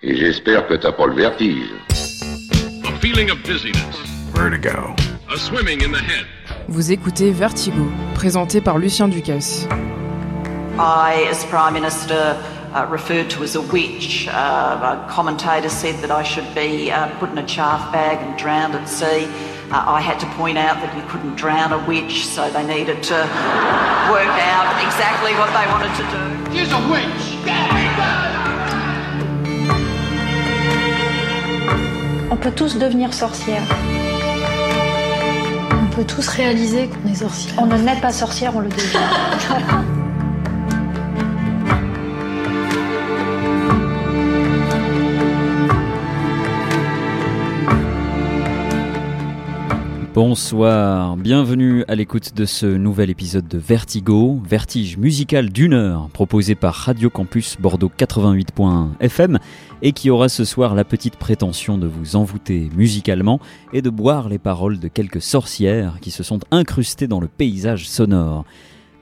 Et j'espère que t'as pas le vertige. A feeling of dizziness. Vertigo. A swimming in the head. Vous écoutez Vertigo, présenté par Lucien Ducasse. I, as Prime Minister, uh, referred to as a witch. Uh, a commentator said that I should be uh, put in a chaff bag and drowned at sea. Uh, I had to point out that you couldn't drown a witch, so they needed to work out exactly what they wanted to do. She's a witch! On peut tous devenir sorcière. On peut tous réaliser qu'on est sorcière. On ne naît pas sorcière, on le devient. Bonsoir, bienvenue à l'écoute de ce nouvel épisode de Vertigo, vertige musical d'une heure proposé par Radio Campus Bordeaux 88.fm et qui aura ce soir la petite prétention de vous envoûter musicalement et de boire les paroles de quelques sorcières qui se sont incrustées dans le paysage sonore.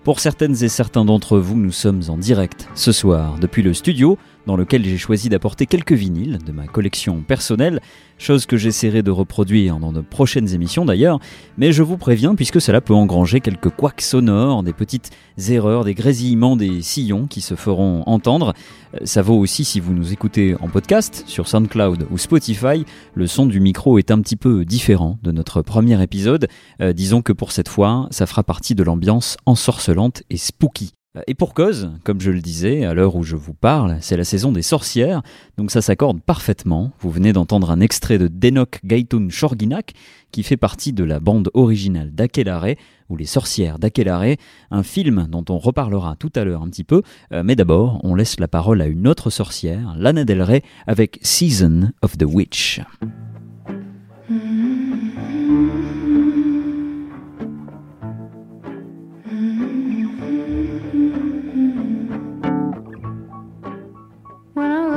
Pour certaines et certains d'entre vous, nous sommes en direct ce soir depuis le studio dans lequel j'ai choisi d'apporter quelques vinyles de ma collection personnelle, chose que j'essaierai de reproduire dans de prochaines émissions d'ailleurs, mais je vous préviens puisque cela peut engranger quelques couacs sonores, des petites erreurs, des grésillements des sillons qui se feront entendre. Euh, Ça vaut aussi si vous nous écoutez en podcast sur SoundCloud ou Spotify, le son du micro est un petit peu différent de notre premier épisode. Euh, disons que pour cette fois, ça fera partie de l'ambiance ensorcelante et spooky. Et pour cause, comme je le disais, à l'heure où je vous parle, c'est la saison des sorcières, donc ça s'accorde parfaitement. Vous venez d'entendre un extrait de Denok Gaitun Shorginak, qui fait partie de la bande originale d'Akelare, ou Les sorcières d'Akelare, un film dont on reparlera tout à l'heure un petit peu, euh, mais d'abord, on laisse la parole à une autre sorcière, Lana Del Rey, avec Season of the Witch.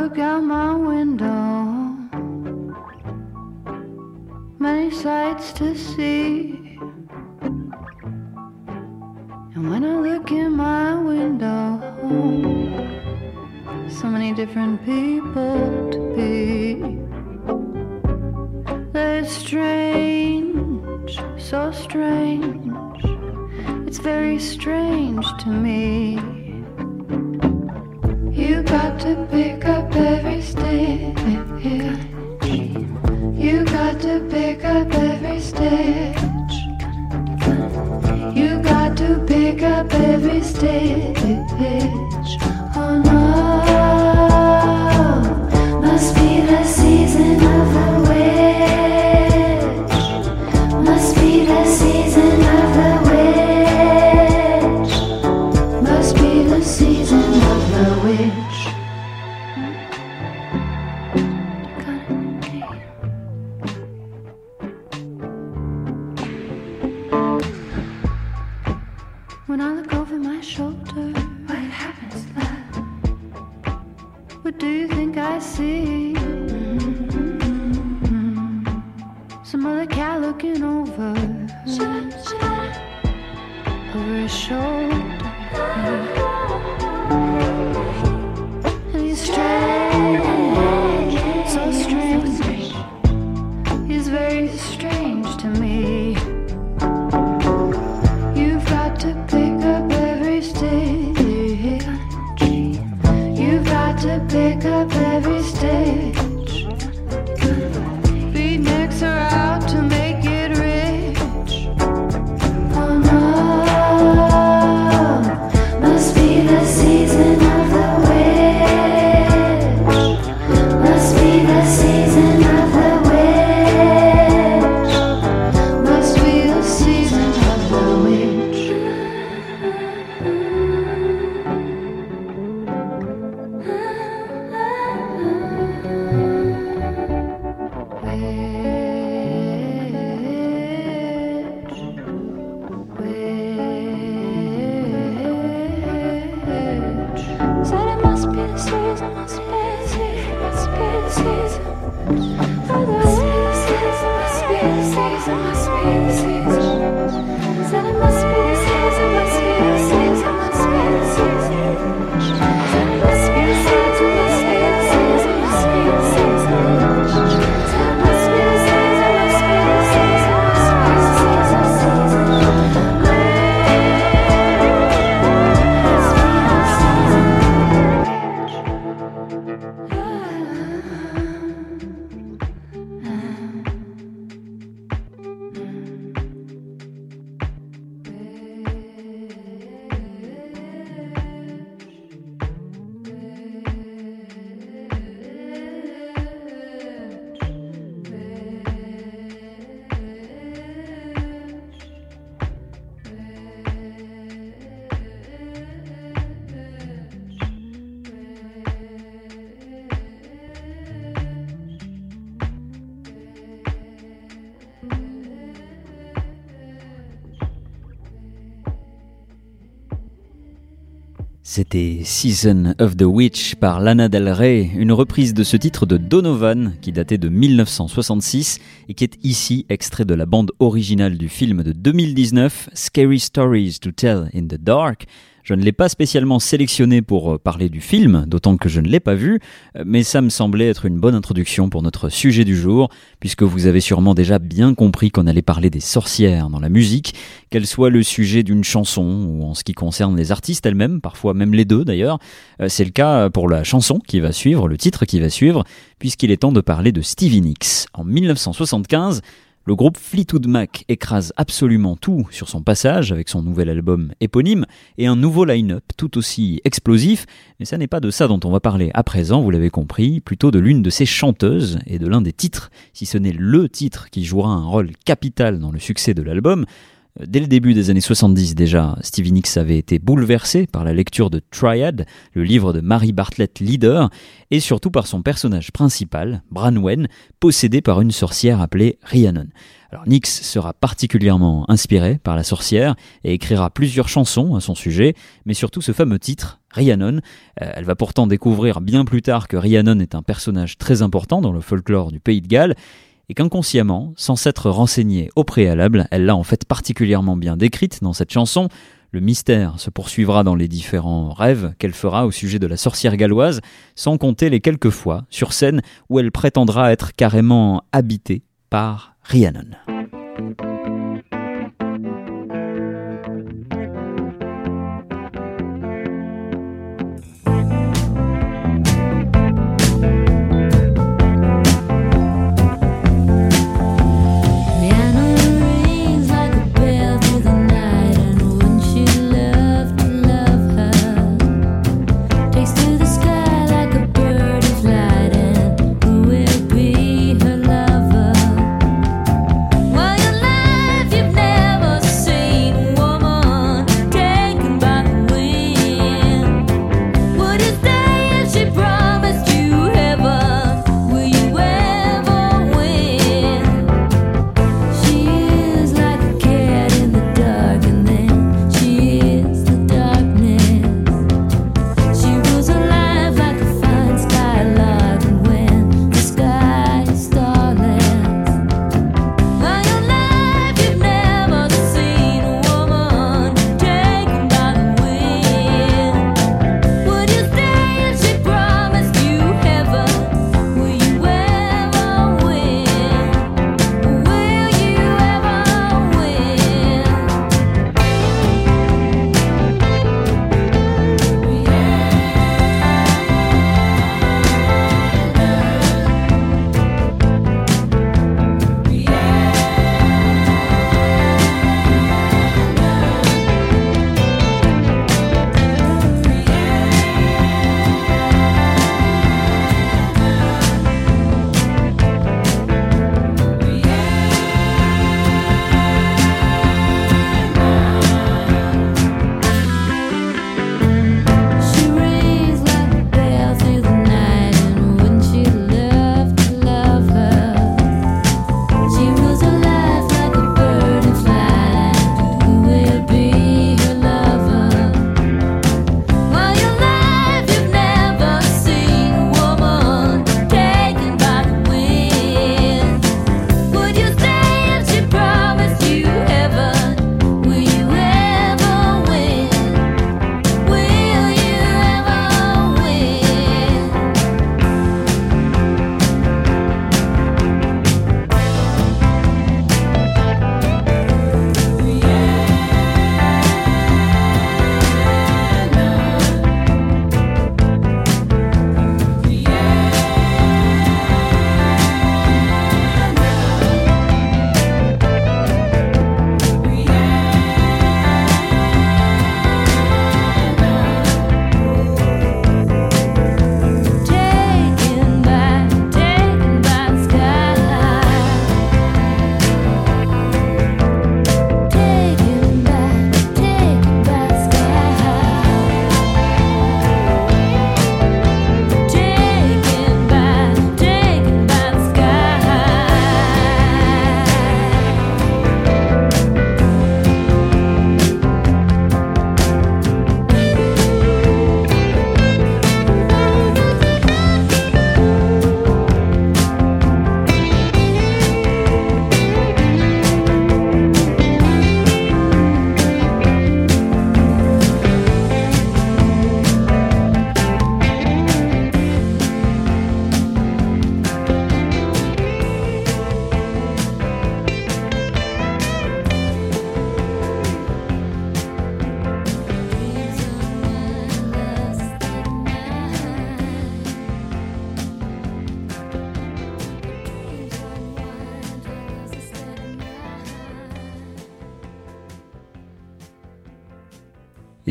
Look out my window, many sights to see. And when I look in my window, so many different people to be. They're strange, so strange. It's very strange to me. You got to pick up every stitch. You got to pick up every stitch. You got to pick up every stitch. Oh no, must be the season of the see? Some other cat looking over, over his shoulder. And he's strange, up every stitch. C'était Season of the Witch par Lana Del Rey, une reprise de ce titre de Donovan qui datait de 1966 et qui est ici extrait de la bande originale du film de 2019 Scary Stories to Tell in the Dark. Je ne l'ai pas spécialement sélectionné pour euh, parler du film, d'autant que je ne l'ai pas vu, euh, mais ça me semblait être une bonne introduction pour notre sujet du jour, puisque vous avez sûrement déjà bien compris qu'on allait parler des sorcières dans la musique, qu'elle soit le sujet d'une chanson ou en ce qui concerne les artistes elles-mêmes, parfois même les deux d'ailleurs. Euh, C'est le cas pour la chanson qui va suivre, le titre qui va suivre, puisqu'il est temps de parler de Stevie Nicks. En 1975, le groupe Fleetwood Mac écrase absolument tout sur son passage avec son nouvel album éponyme et un nouveau line-up tout aussi explosif, mais ça n'est pas de ça dont on va parler à présent, vous l'avez compris, plutôt de l'une de ses chanteuses et de l'un des titres, si ce n'est le titre qui jouera un rôle capital dans le succès de l'album. Dès le début des années 70 déjà, Stevie Nicks avait été bouleversé par la lecture de Triad, le livre de Mary Bartlett Leader, et surtout par son personnage principal, Branwen, possédé par une sorcière appelée Rhiannon. Alors Nicks sera particulièrement inspiré par la sorcière et écrira plusieurs chansons à son sujet, mais surtout ce fameux titre, Rhiannon. Euh, elle va pourtant découvrir bien plus tard que Rhiannon est un personnage très important dans le folklore du pays de Galles, et qu'inconsciemment, sans s'être renseignée au préalable, elle l'a en fait particulièrement bien décrite dans cette chanson. Le mystère se poursuivra dans les différents rêves qu'elle fera au sujet de la sorcière galloise, sans compter les quelques fois sur scène où elle prétendra être carrément habitée par Rhiannon.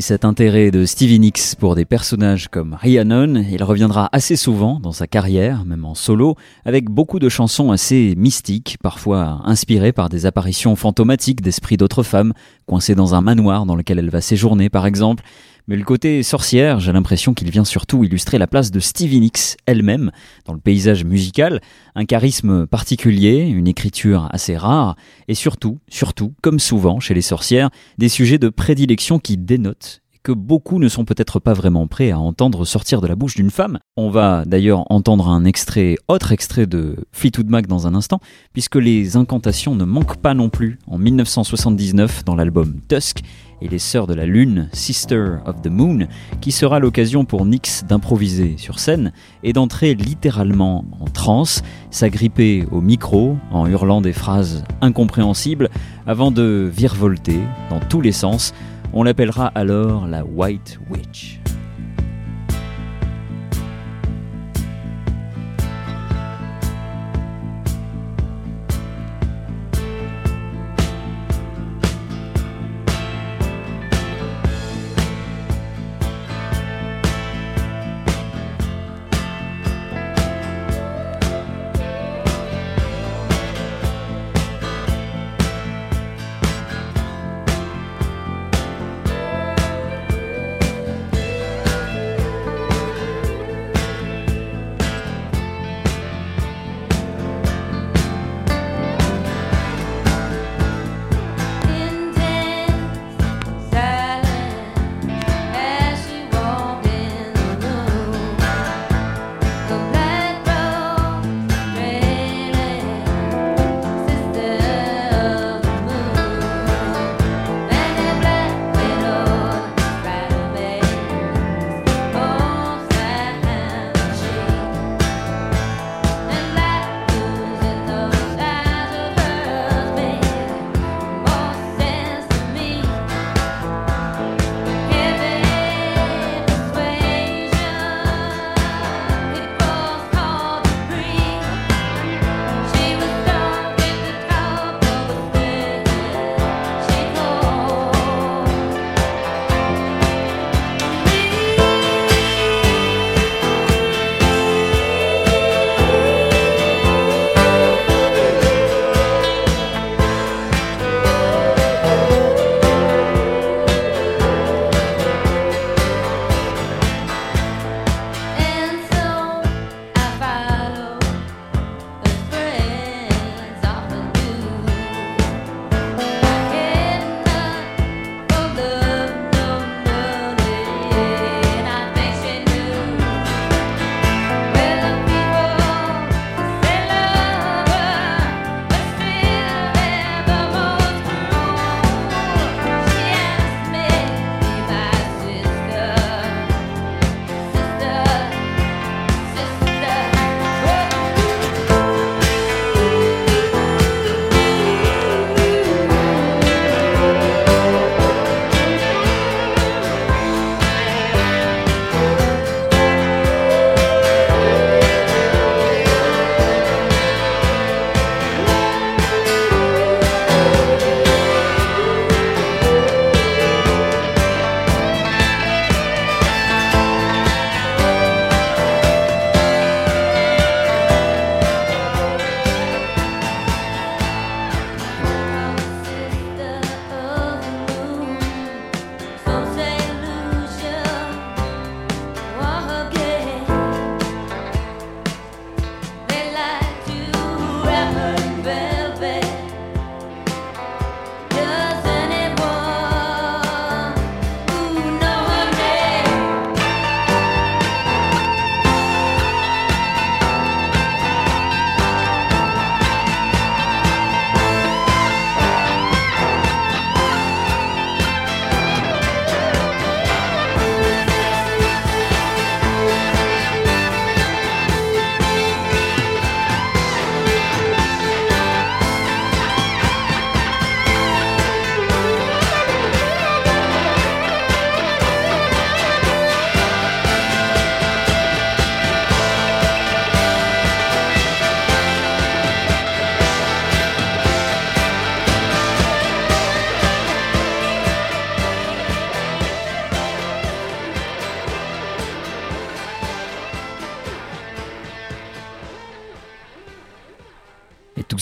Cet intérêt de Stevie Nicks pour des personnages comme Rhiannon, il reviendra assez souvent dans sa carrière, même en solo, avec beaucoup de chansons assez mystiques, parfois inspirées par des apparitions fantomatiques d'esprits d'autres femmes, coincées dans un manoir dans lequel elle va séjourner par exemple. Mais le côté sorcière, j'ai l'impression qu'il vient surtout illustrer la place de Stevie Nicks elle-même dans le paysage musical, un charisme particulier, une écriture assez rare, et surtout, surtout, comme souvent chez les sorcières, des sujets de prédilection qui dénotent que beaucoup ne sont peut-être pas vraiment prêts à entendre sortir de la bouche d'une femme. On va d'ailleurs entendre un extrait, autre extrait de Fleetwood Mac dans un instant, puisque les incantations ne manquent pas non plus en 1979 dans l'album Tusk, et les Sœurs de la Lune, Sister of the Moon, qui sera l'occasion pour Nyx d'improviser sur scène et d'entrer littéralement en transe, s'agripper au micro en hurlant des phrases incompréhensibles avant de virevolter dans tous les sens. On l'appellera alors la White Witch.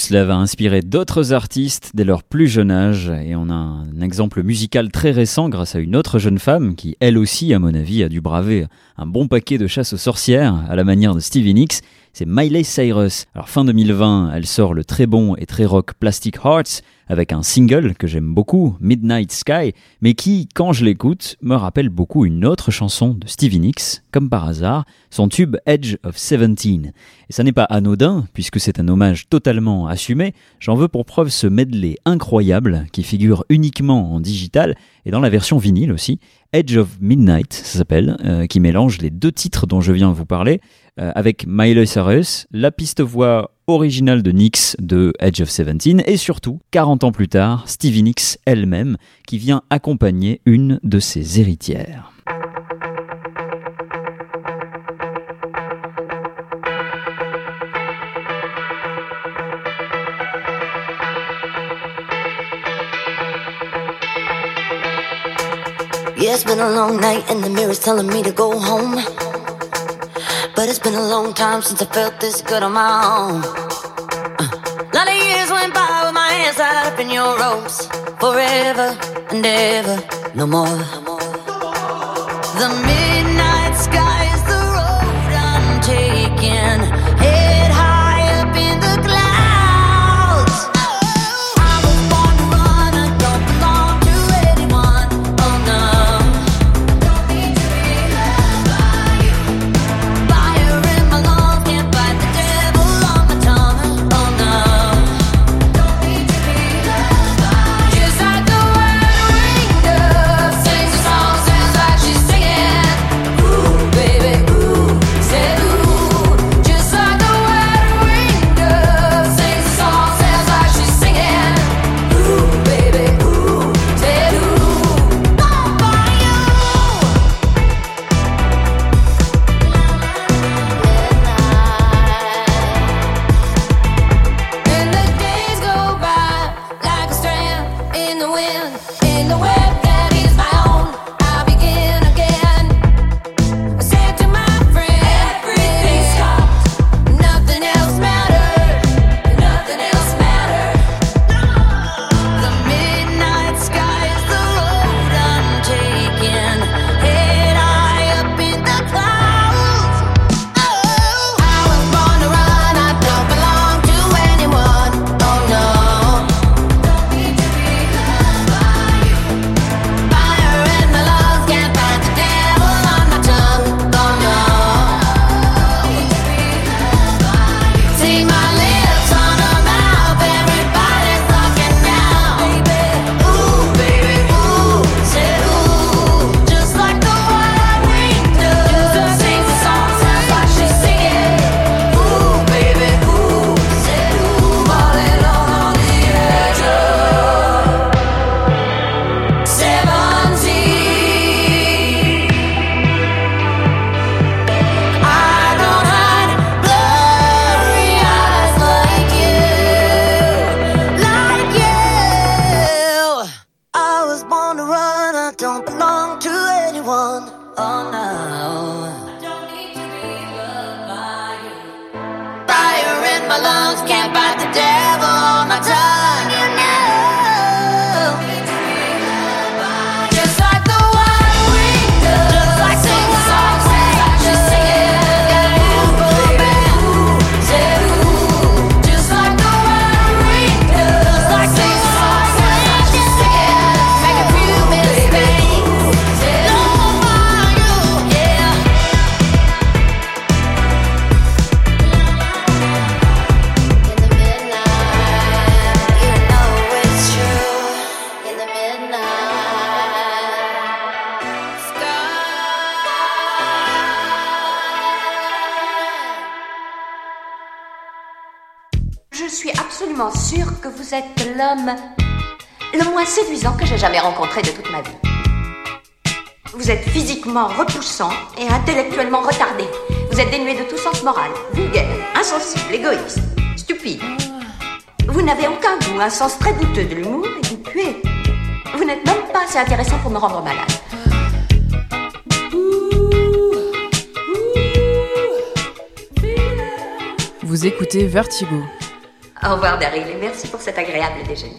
Cela va inspirer d'autres artistes dès leur plus jeune âge. Et on a un exemple musical très récent grâce à une autre jeune femme qui elle aussi à mon avis a dû braver un bon paquet de chasse aux sorcières à la manière de Stevie Nicks, c'est Miley Cyrus. Alors fin 2020, elle sort le très bon et très rock Plastic Hearts avec un single que j'aime beaucoup, Midnight Sky, mais qui, quand je l'écoute, me rappelle beaucoup une autre chanson de Stevie Nicks, comme par hasard, son tube Edge of Seventeen. Et ça n'est pas anodin, puisque c'est un hommage totalement assumé, j'en veux pour preuve ce medley incroyable qui figure uniquement en digital et dans la version vinyle aussi, Edge of Midnight, ça s'appelle, euh, qui mélange les deux titres dont je viens de vous parler, euh, avec Miley Cyrus, la piste voix originale de Nix de Edge of Seventeen, et surtout, 40 ans plus tard, Stevie Nicks elle-même, qui vient accompagner une de ses héritières. But it's been a long time since I felt this good on my own. Uh, lot of years went by with my hands tied up in your ropes. Forever and ever, no more. The absolument sûre que vous êtes l'homme le moins séduisant que j'ai jamais rencontré de toute ma vie. Vous êtes physiquement repoussant et intellectuellement retardé. Vous êtes dénué de tout sens moral, vulgaire, insensible, égoïste, stupide. Vous n'avez aucun goût, un sens très douteux de l'humour et vous puez. Vous n'êtes même pas assez intéressant pour me rendre malade. Vous écoutez Vertigo. Au revoir, Daryl, et merci pour cet agréable déjeuner.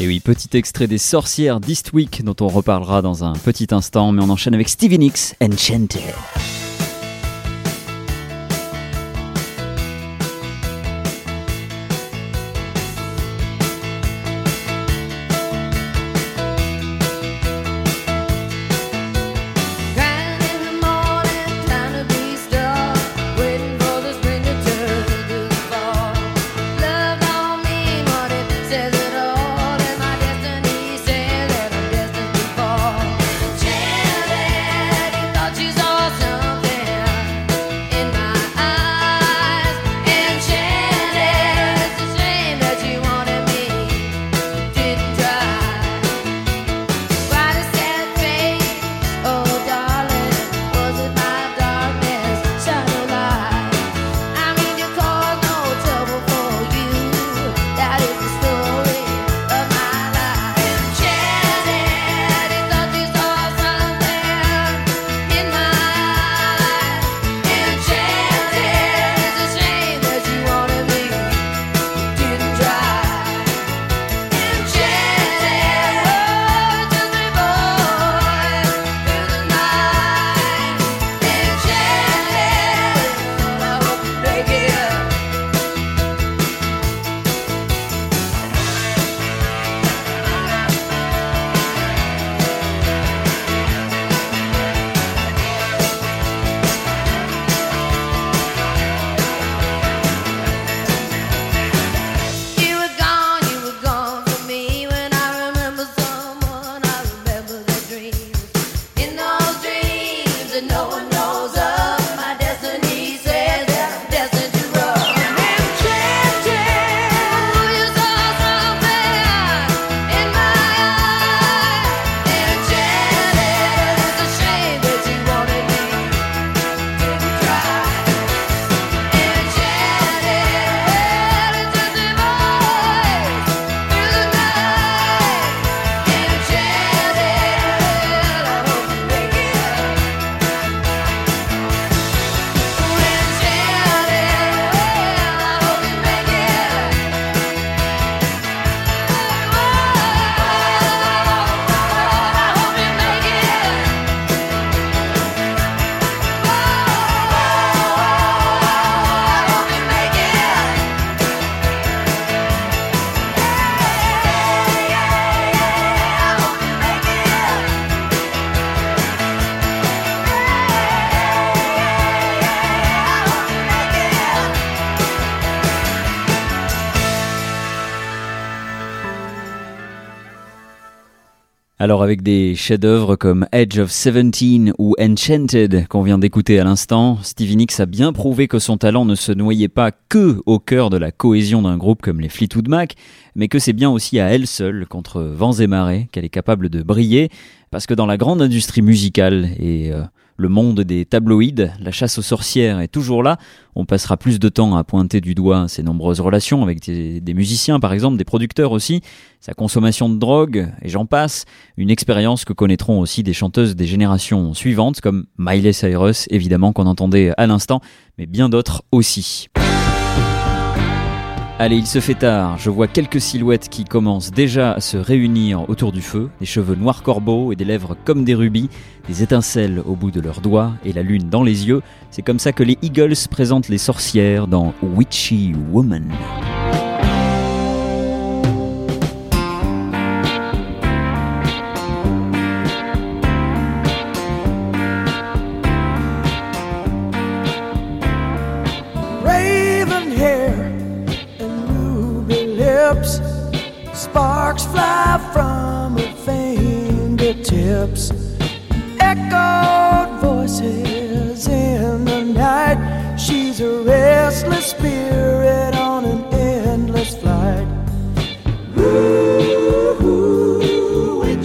Et oui, petit extrait des sorcières d'Eastwick dont on reparlera dans un petit instant, mais on enchaîne avec Stevie Nicks, Enchanted. Alors avec des chefs-d'œuvre comme Edge of Seventeen ou Enchanted qu'on vient d'écouter à l'instant, Stevie Nicks a bien prouvé que son talent ne se noyait pas que au cœur de la cohésion d'un groupe comme les Fleetwood Mac, mais que c'est bien aussi à elle seule, contre vents et marées, qu'elle est capable de briller, parce que dans la grande industrie musicale et euh, le monde des tabloïds, la chasse aux sorcières est toujours là. On passera plus de temps à pointer du doigt ses nombreuses relations avec des, des musiciens, par exemple, des producteurs aussi, sa consommation de drogue, et j'en passe. Une expérience que connaîtront aussi des chanteuses des générations suivantes, comme Miley Cyrus, évidemment, qu'on entendait à l'instant, mais bien d'autres aussi. Allez, il se fait tard, je vois quelques silhouettes qui commencent déjà à se réunir autour du feu, des cheveux noirs corbeaux et des lèvres comme des rubis, des étincelles au bout de leurs doigts et la lune dans les yeux. C'est comme ça que les Eagles présentent les sorcières dans Witchy Woman. Sparks fly from her fingertips. Echoed voices in the night. She's a restless spirit on an endless flight. Ooh, woman,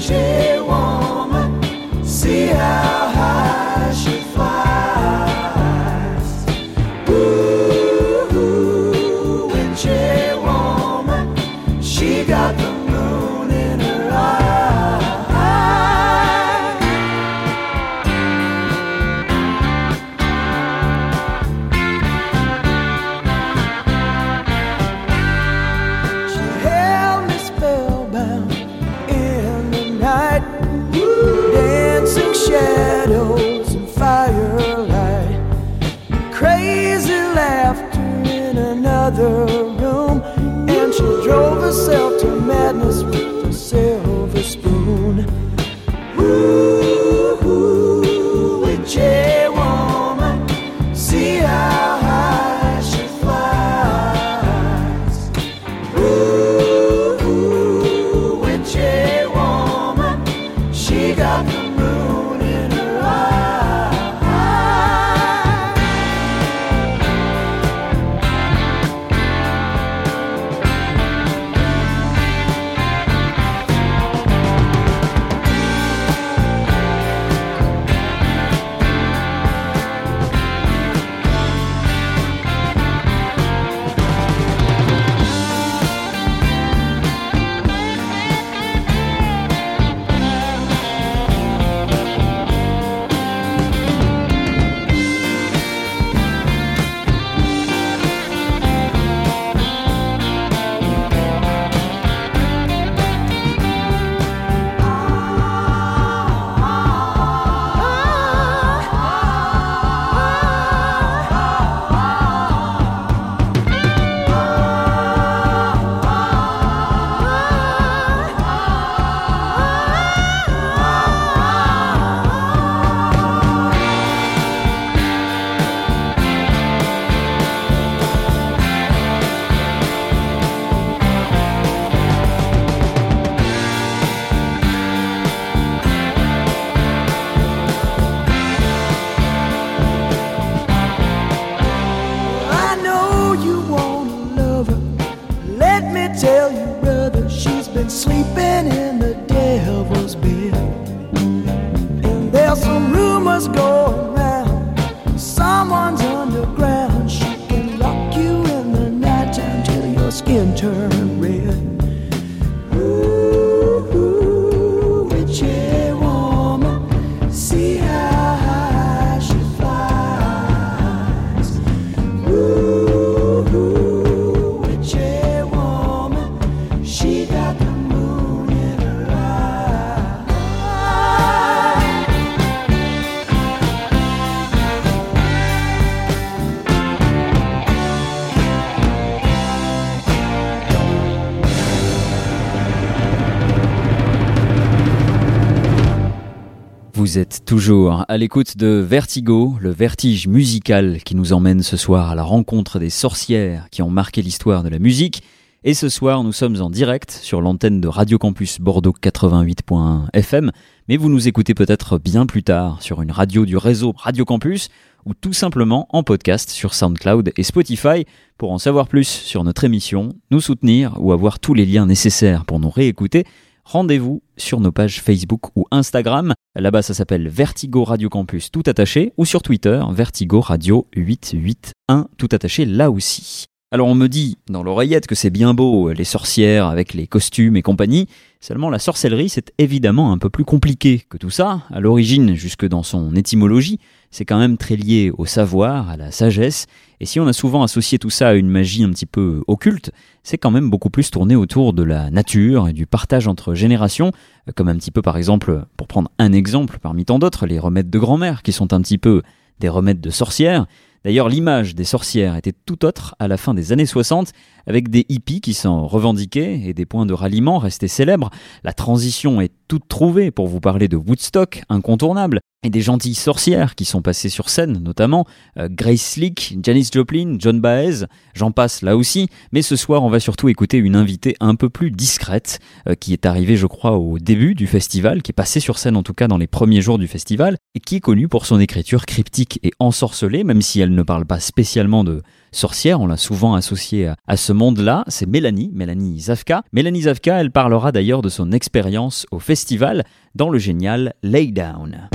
Vous êtes toujours à l'écoute de Vertigo, le vertige musical qui nous emmène ce soir à la rencontre des sorcières qui ont marqué l'histoire de la musique. Et ce soir, nous sommes en direct sur l'antenne de Radio Campus Bordeaux 88.1 FM, mais vous nous écoutez peut-être bien plus tard sur une radio du réseau Radio Campus ou tout simplement en podcast sur SoundCloud et Spotify. Pour en savoir plus sur notre émission, nous soutenir ou avoir tous les liens nécessaires pour nous réécouter, rendez-vous sur nos pages Facebook ou Instagram. Là-bas, ça s'appelle Vertigo Radio Campus tout attaché ou sur Twitter, Vertigo Radio 881 tout attaché là aussi. Alors on me dit dans l'oreillette que c'est bien beau, les sorcières avec les costumes et compagnie, seulement la sorcellerie c'est évidemment un peu plus compliqué que tout ça. À l'origine, jusque dans son étymologie, c'est quand même très lié au savoir, à la sagesse, et si on a souvent associé tout ça à une magie un petit peu occulte, c'est quand même beaucoup plus tourné autour de la nature et du partage entre générations, comme un petit peu par exemple, pour prendre un exemple parmi tant d'autres, les remèdes de grand-mère qui sont un petit peu des remèdes de sorcières. D'ailleurs, l'image des sorcières était tout autre à la fin des années 60, avec des hippies qui s'en revendiquaient et des points de ralliement restés célèbres. La transition est toute trouvée pour vous parler de Woodstock, incontournable, et des gentilles sorcières qui sont passées sur scène, notamment euh, Grace Slick, Janis Joplin, John Baez, j'en passe là aussi. Mais ce soir, on va surtout écouter une invitée un peu plus discrète, euh, qui est arrivée, je crois, au début du festival, qui est passée sur scène en tout cas dans les premiers jours du festival, et qui est connue pour son écriture cryptique et ensorcelée, même si elle ne parle pas spécialement de sorcière, on l'a souvent associée à, ce monde-là, c'est Mélanie, Mélanie Zavka. Mélanie Zavka, elle parlera d'ailleurs de son expérience au festival dans le génial Lay Down.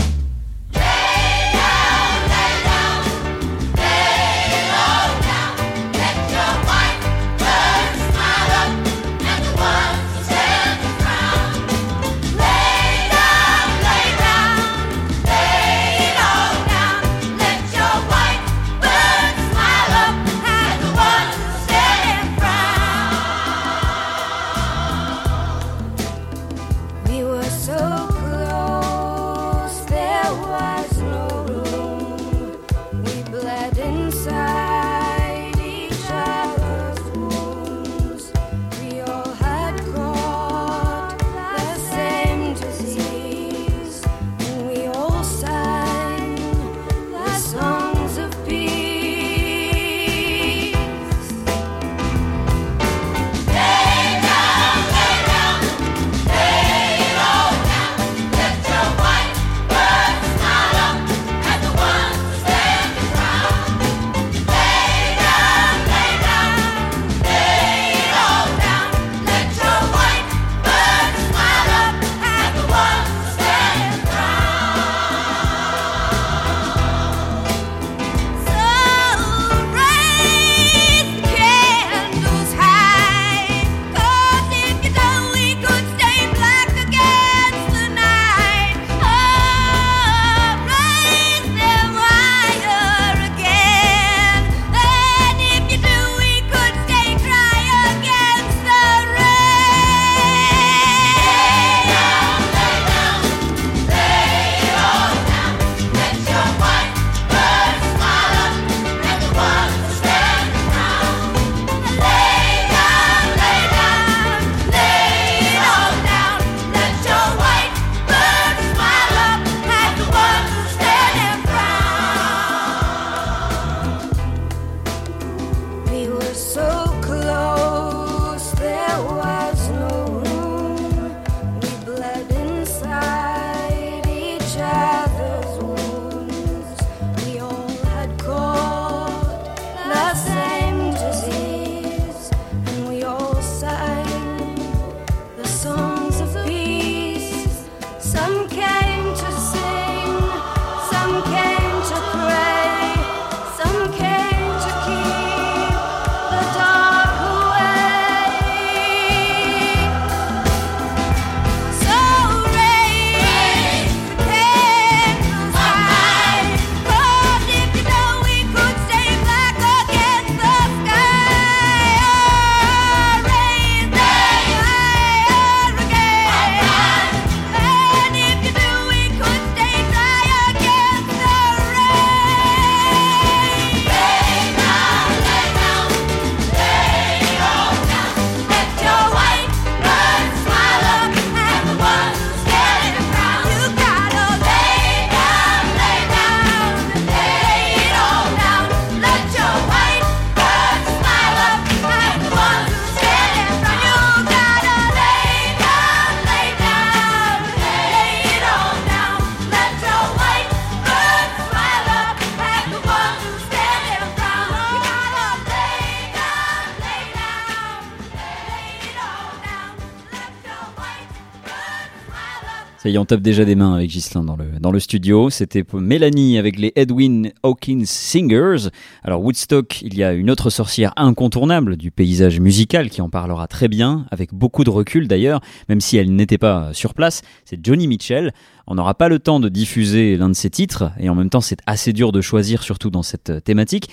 Ça on tape déjà des mains avec Ghislain dans le, dans le studio. C'était Mélanie avec les Edwin Hawkins Singers. Alors Woodstock, il y a une autre sorcière incontournable du paysage musical qui en parlera très bien, avec beaucoup de recul d'ailleurs, même si elle n'était pas sur place. C'est Johnny Mitchell. On n'aura pas le temps de diffuser l'un de ses titres, et en même temps c'est assez dur de choisir, surtout dans cette thématique.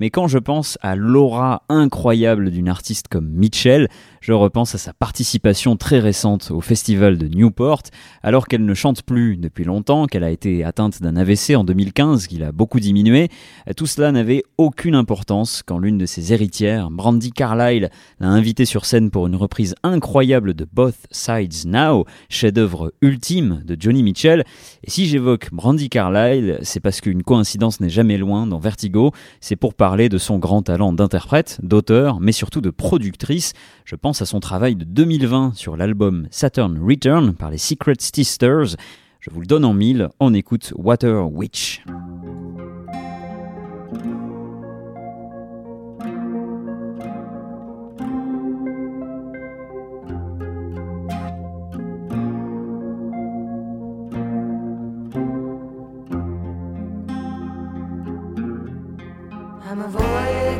Mais quand je pense à l'aura incroyable d'une artiste comme Mitchell, je repense à sa participation très récente au festival de Newport, alors qu'elle ne chante plus depuis longtemps, qu'elle a été atteinte d'un AVC en 2015, qu'il a beaucoup diminué. Tout cela n'avait aucune importance quand l'une de ses héritières, Brandy Carlyle, l'a invitée sur scène pour une reprise incroyable de Both Sides Now, chef-d'œuvre ultime de Johnny Mitchell. Et si j'évoque Brandy Carlyle, c'est parce qu'une coïncidence n'est jamais loin dans Vertigo, c'est pour parler de son grand talent d'interprète, d'auteur, mais surtout de productrice. Je pense à son travail de 2020 sur l'album Saturn Return par les Secret Sisters. Je vous le donne en mille, on écoute Water Witch.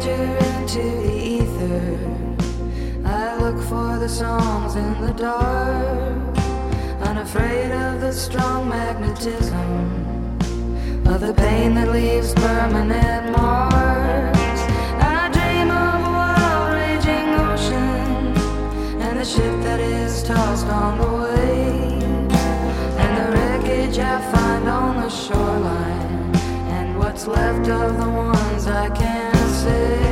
Voyager into the ether. I look for the songs in the dark, unafraid of the strong magnetism, of the pain that leaves permanent marks. I dream of a wild raging ocean and the ship that is tossed on the waves, and the wreckage I find on the shoreline, and what's left of the ones I can't say.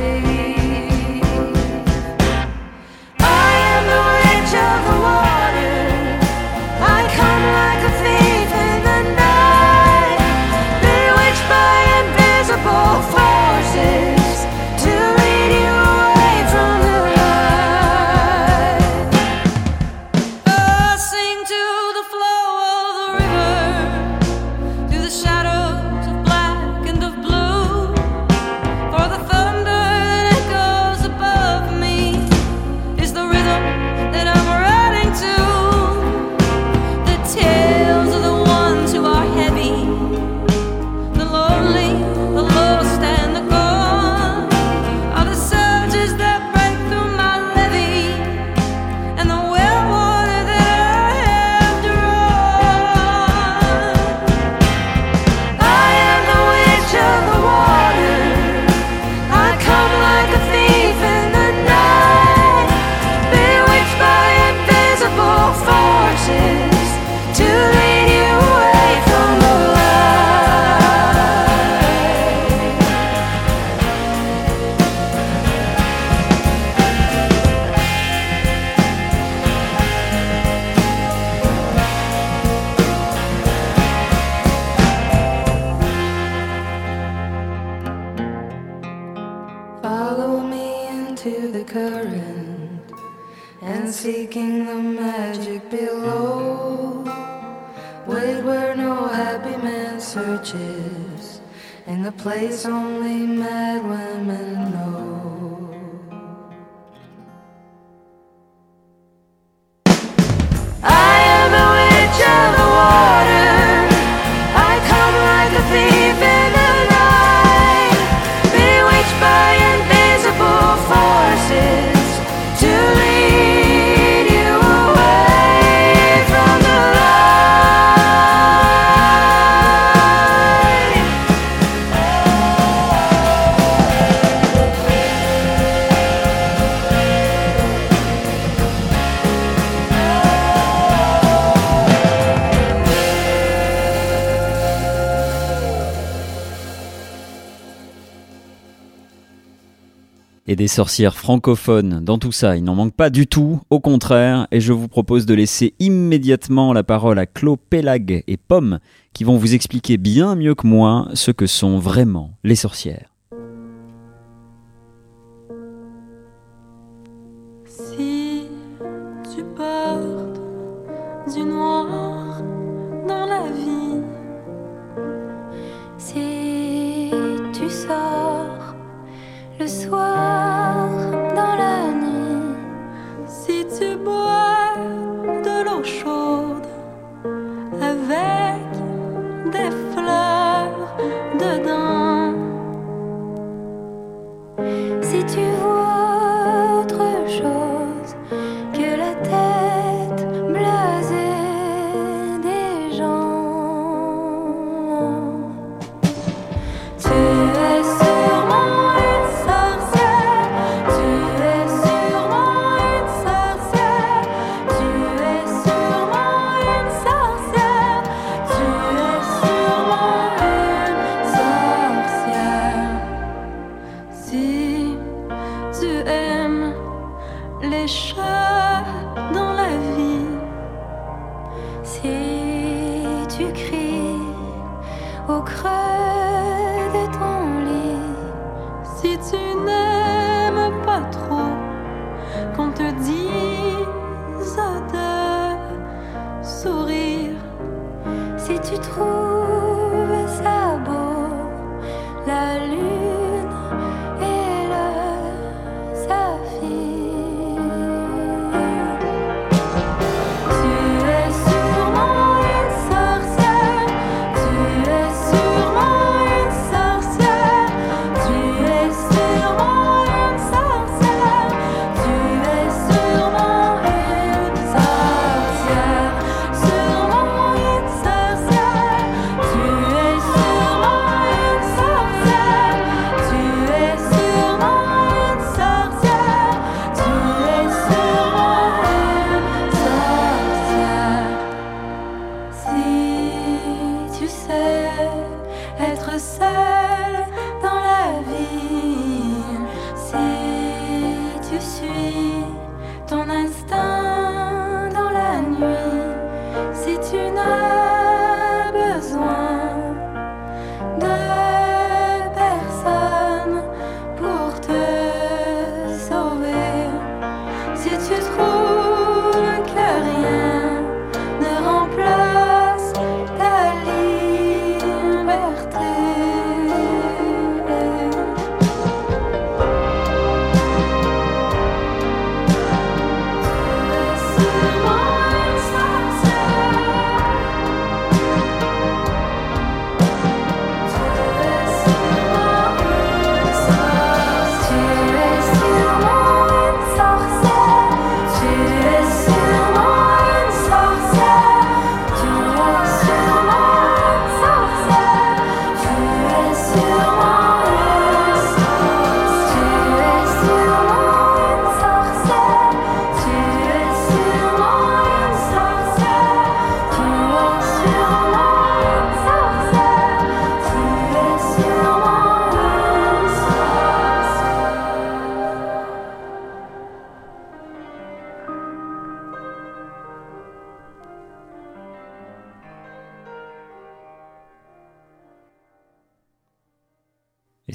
Des sorcières francophones dans tout ça. Il n'en manque pas du tout, au contraire, et je vous propose de laisser immédiatement la parole à Claude Pélag et Pomme qui vont vous expliquer bien mieux que moi ce que sont vraiment les sorcières.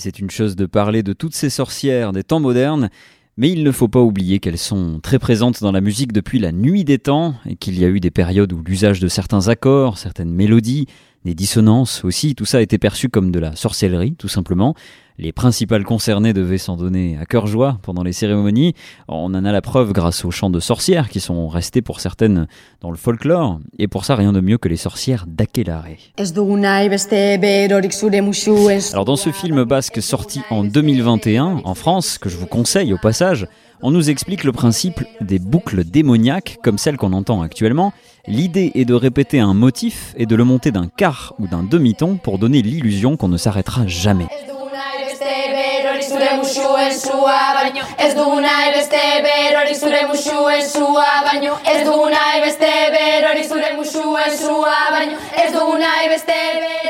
C'est une chose de parler de toutes ces sorcières des temps modernes, mais il ne faut pas oublier qu'elles sont très présentes dans la musique depuis la nuit des temps, et qu'il y a eu des périodes où l'usage de certains accords, certaines mélodies, des dissonances aussi, tout ça a été perçu comme de la sorcellerie, tout simplement. Les principales concernées devaient s'en donner à cœur joie pendant les cérémonies. On en a la preuve grâce aux chants de sorcières qui sont restés pour certaines dans le folklore. Et pour ça, rien de mieux que les sorcières d'Aquelarre. Alors dans ce film basque sorti en 2021 en France, que je vous conseille au passage, on nous explique le principe des boucles démoniaques comme celles qu'on entend actuellement. L'idée est de répéter un motif et de le monter d'un quart ou d'un demi-ton pour donner l'illusion qu'on ne s'arrêtera jamais.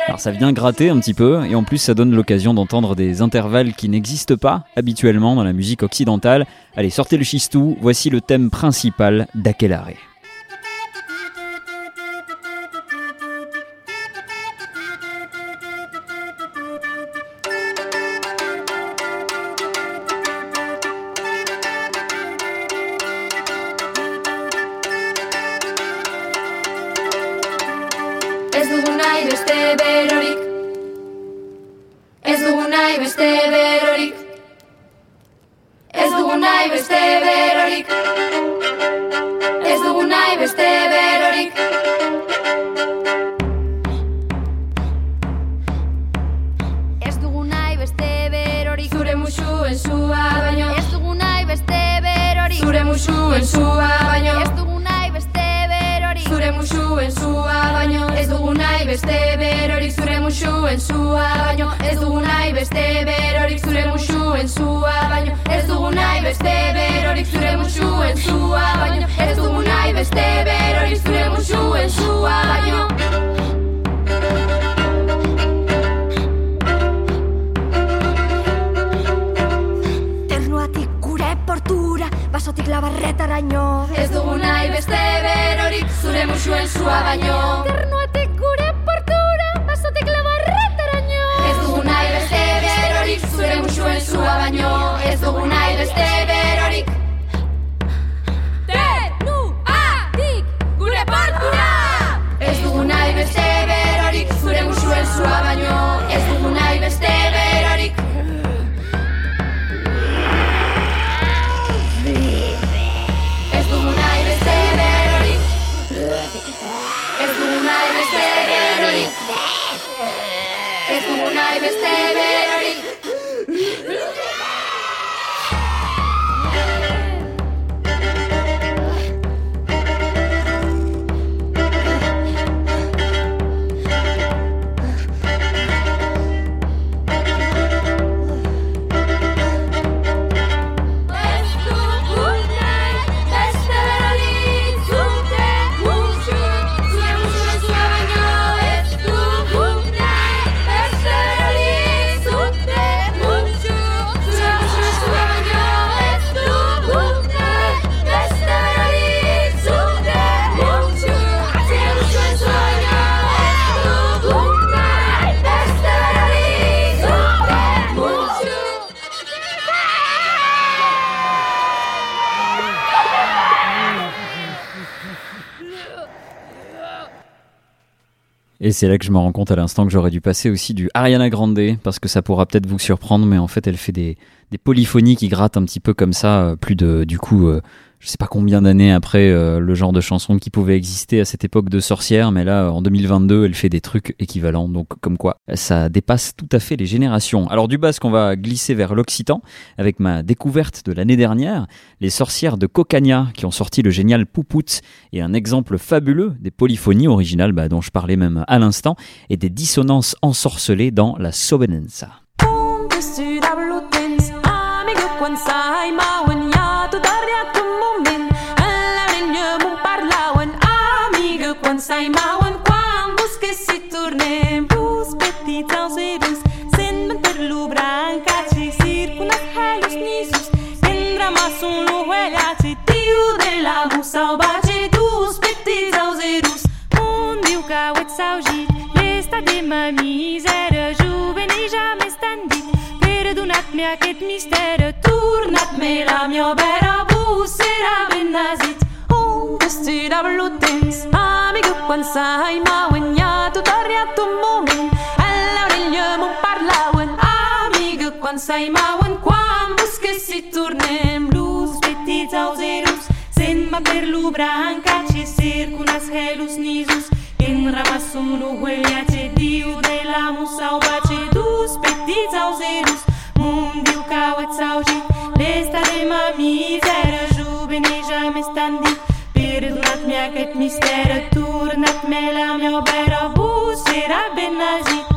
Alors ça vient gratter un petit peu et en plus ça donne l'occasion d'entendre des intervalles qui n'existent pas habituellement dans la musique occidentale. Allez, sortez le chistou, voici le thème principal d'Aquelarre. Zure musuen Et c'est là que je me rends compte à l'instant que j'aurais dû passer aussi du Ariana Grande, parce que ça pourra peut-être vous surprendre, mais en fait elle fait des, polyphonies qui grattent un petit peu comme ça, euh, plus de du coup euh, je sais pas combien d'années après euh, le genre de chanson qui pouvait exister à cette époque de sorcière, mais là en 2022 elle fait des trucs équivalents, donc comme quoi ça dépasse tout à fait les générations. Alors du basque on va glisser vers l'occitan avec ma découverte de l'année dernière, les sorcières de Cocagna qui ont sorti le génial Poupout et un exemple fabuleux des polyphonies originales bah, dont je parlais même à l'instant et des dissonances ensorcelées dans la Sobenenza. sau bace dus Pe te zau zerus. Un diu ca uet sau jit Lesta de mă mizeră Juveni jamais standit Perdunat mi-a ket Turnat me la mi-o bera Busera benazit Un vesti da blutens Amigo quan sai ma ueniatu Tarriatu momen Alla origlia mon parlauen Amigo quan sai ma uen Quan busque si turnem Luz petit zau zerus. ilma per lubranca ce circunas helus nisus. In ramasunu huelia ce diu de la musauba ce dus petiza auserus mundiu cauat saugi lesta de mamizera juvene jam estandit perdonat mea cât misteră turnat mea la mea obera vus era benagit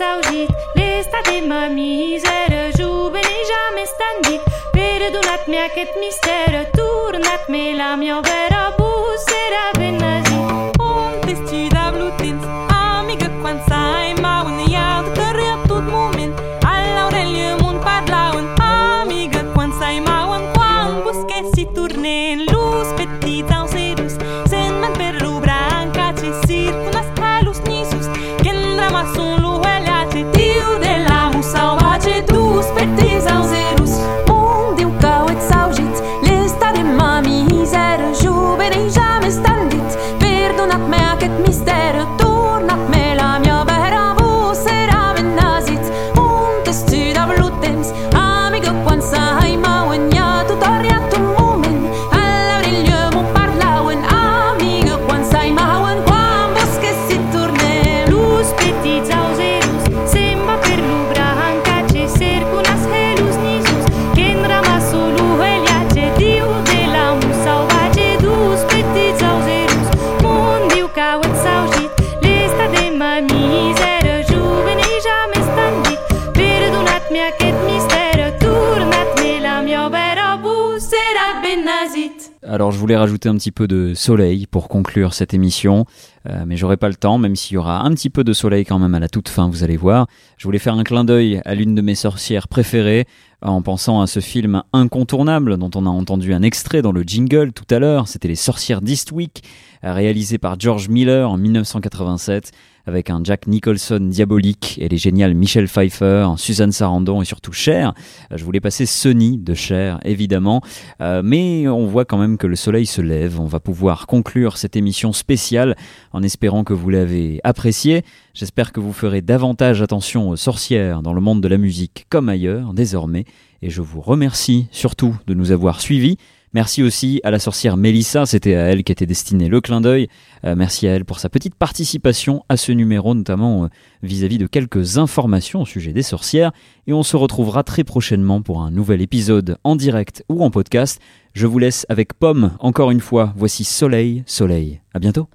saugit l'esta de ma misera juvene jamais standit perdonat-me aquest misteri tornat-me la meva vera bussera ben voulais rajouter un petit peu de soleil pour conclure cette émission, euh, mais j'aurai pas le temps, même s'il y aura un petit peu de soleil quand même à la toute fin, vous allez voir. Je voulais faire un clin d'œil à l'une de mes sorcières préférées, en pensant à ce film incontournable dont on a entendu un extrait dans le jingle tout à l'heure. C'était Les Sorcières d'Eastwick, réalisé par George Miller en 1987 avec un Jack Nicholson diabolique et les géniales Michelle Pfeiffer, Suzanne Sarandon et surtout Cher. Euh, Je voulais passer Sunny de Cher, évidemment, Euh, mais on voit quand même que le soleil se lève. On va pouvoir conclure cette émission spéciale en espérant que vous l'avez appréciée. J'espère que vous ferez davantage attention aux sorcières dans le monde de la musique comme ailleurs désormais. Et je vous remercie surtout de nous avoir suivis. Merci aussi à la sorcière Mélissa, c'était à elle qu'était destiné le clin d'œil. Euh, merci à elle pour sa petite participation à ce numéro, notamment euh, vis-à-vis de quelques informations au sujet des sorcières. Et on se retrouvera très prochainement pour un nouvel épisode en direct ou en podcast. Je vous laisse avec Pomme, encore une fois. Voici Soleil, Soleil. À bientôt.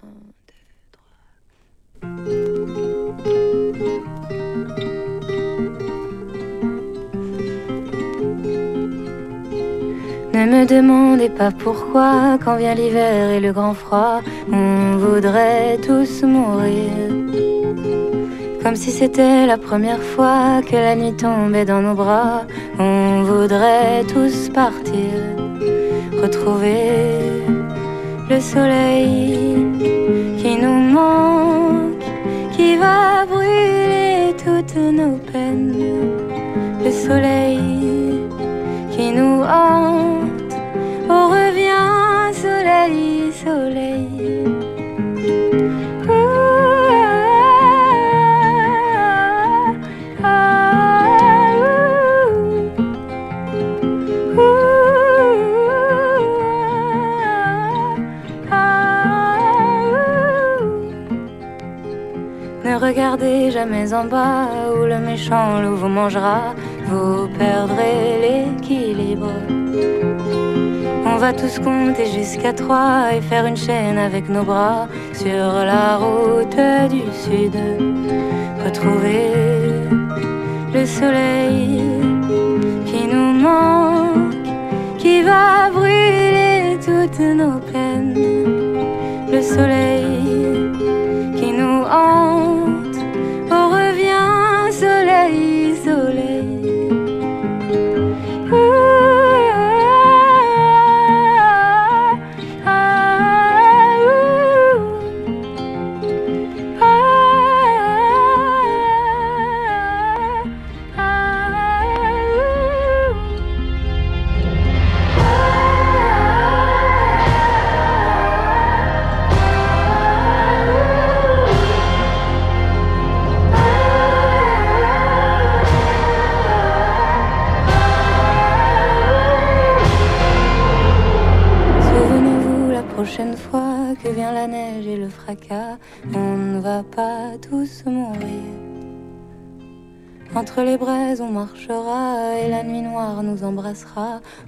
Ne me demandez pas pourquoi, quand vient l'hiver et le grand froid, on voudrait tous mourir. Comme si c'était la première fois que la nuit tombait dans nos bras, on voudrait tous partir, retrouver le soleil qui nous manque, qui va brûler toutes nos peines. Le soleil qui nous hante, Ah, ah, ah. Ne regardez jamais en bas où le méchant loup vous mangera, vous perdrez l'équilibre. On va tous compter jusqu'à trois et faire une chaîne avec nos bras sur la route du sud. Retrouver le soleil qui nous manque, qui va brûler toutes nos peines. Le soleil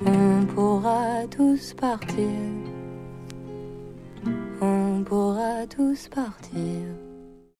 on pourra tous partir. On pourra tous partir.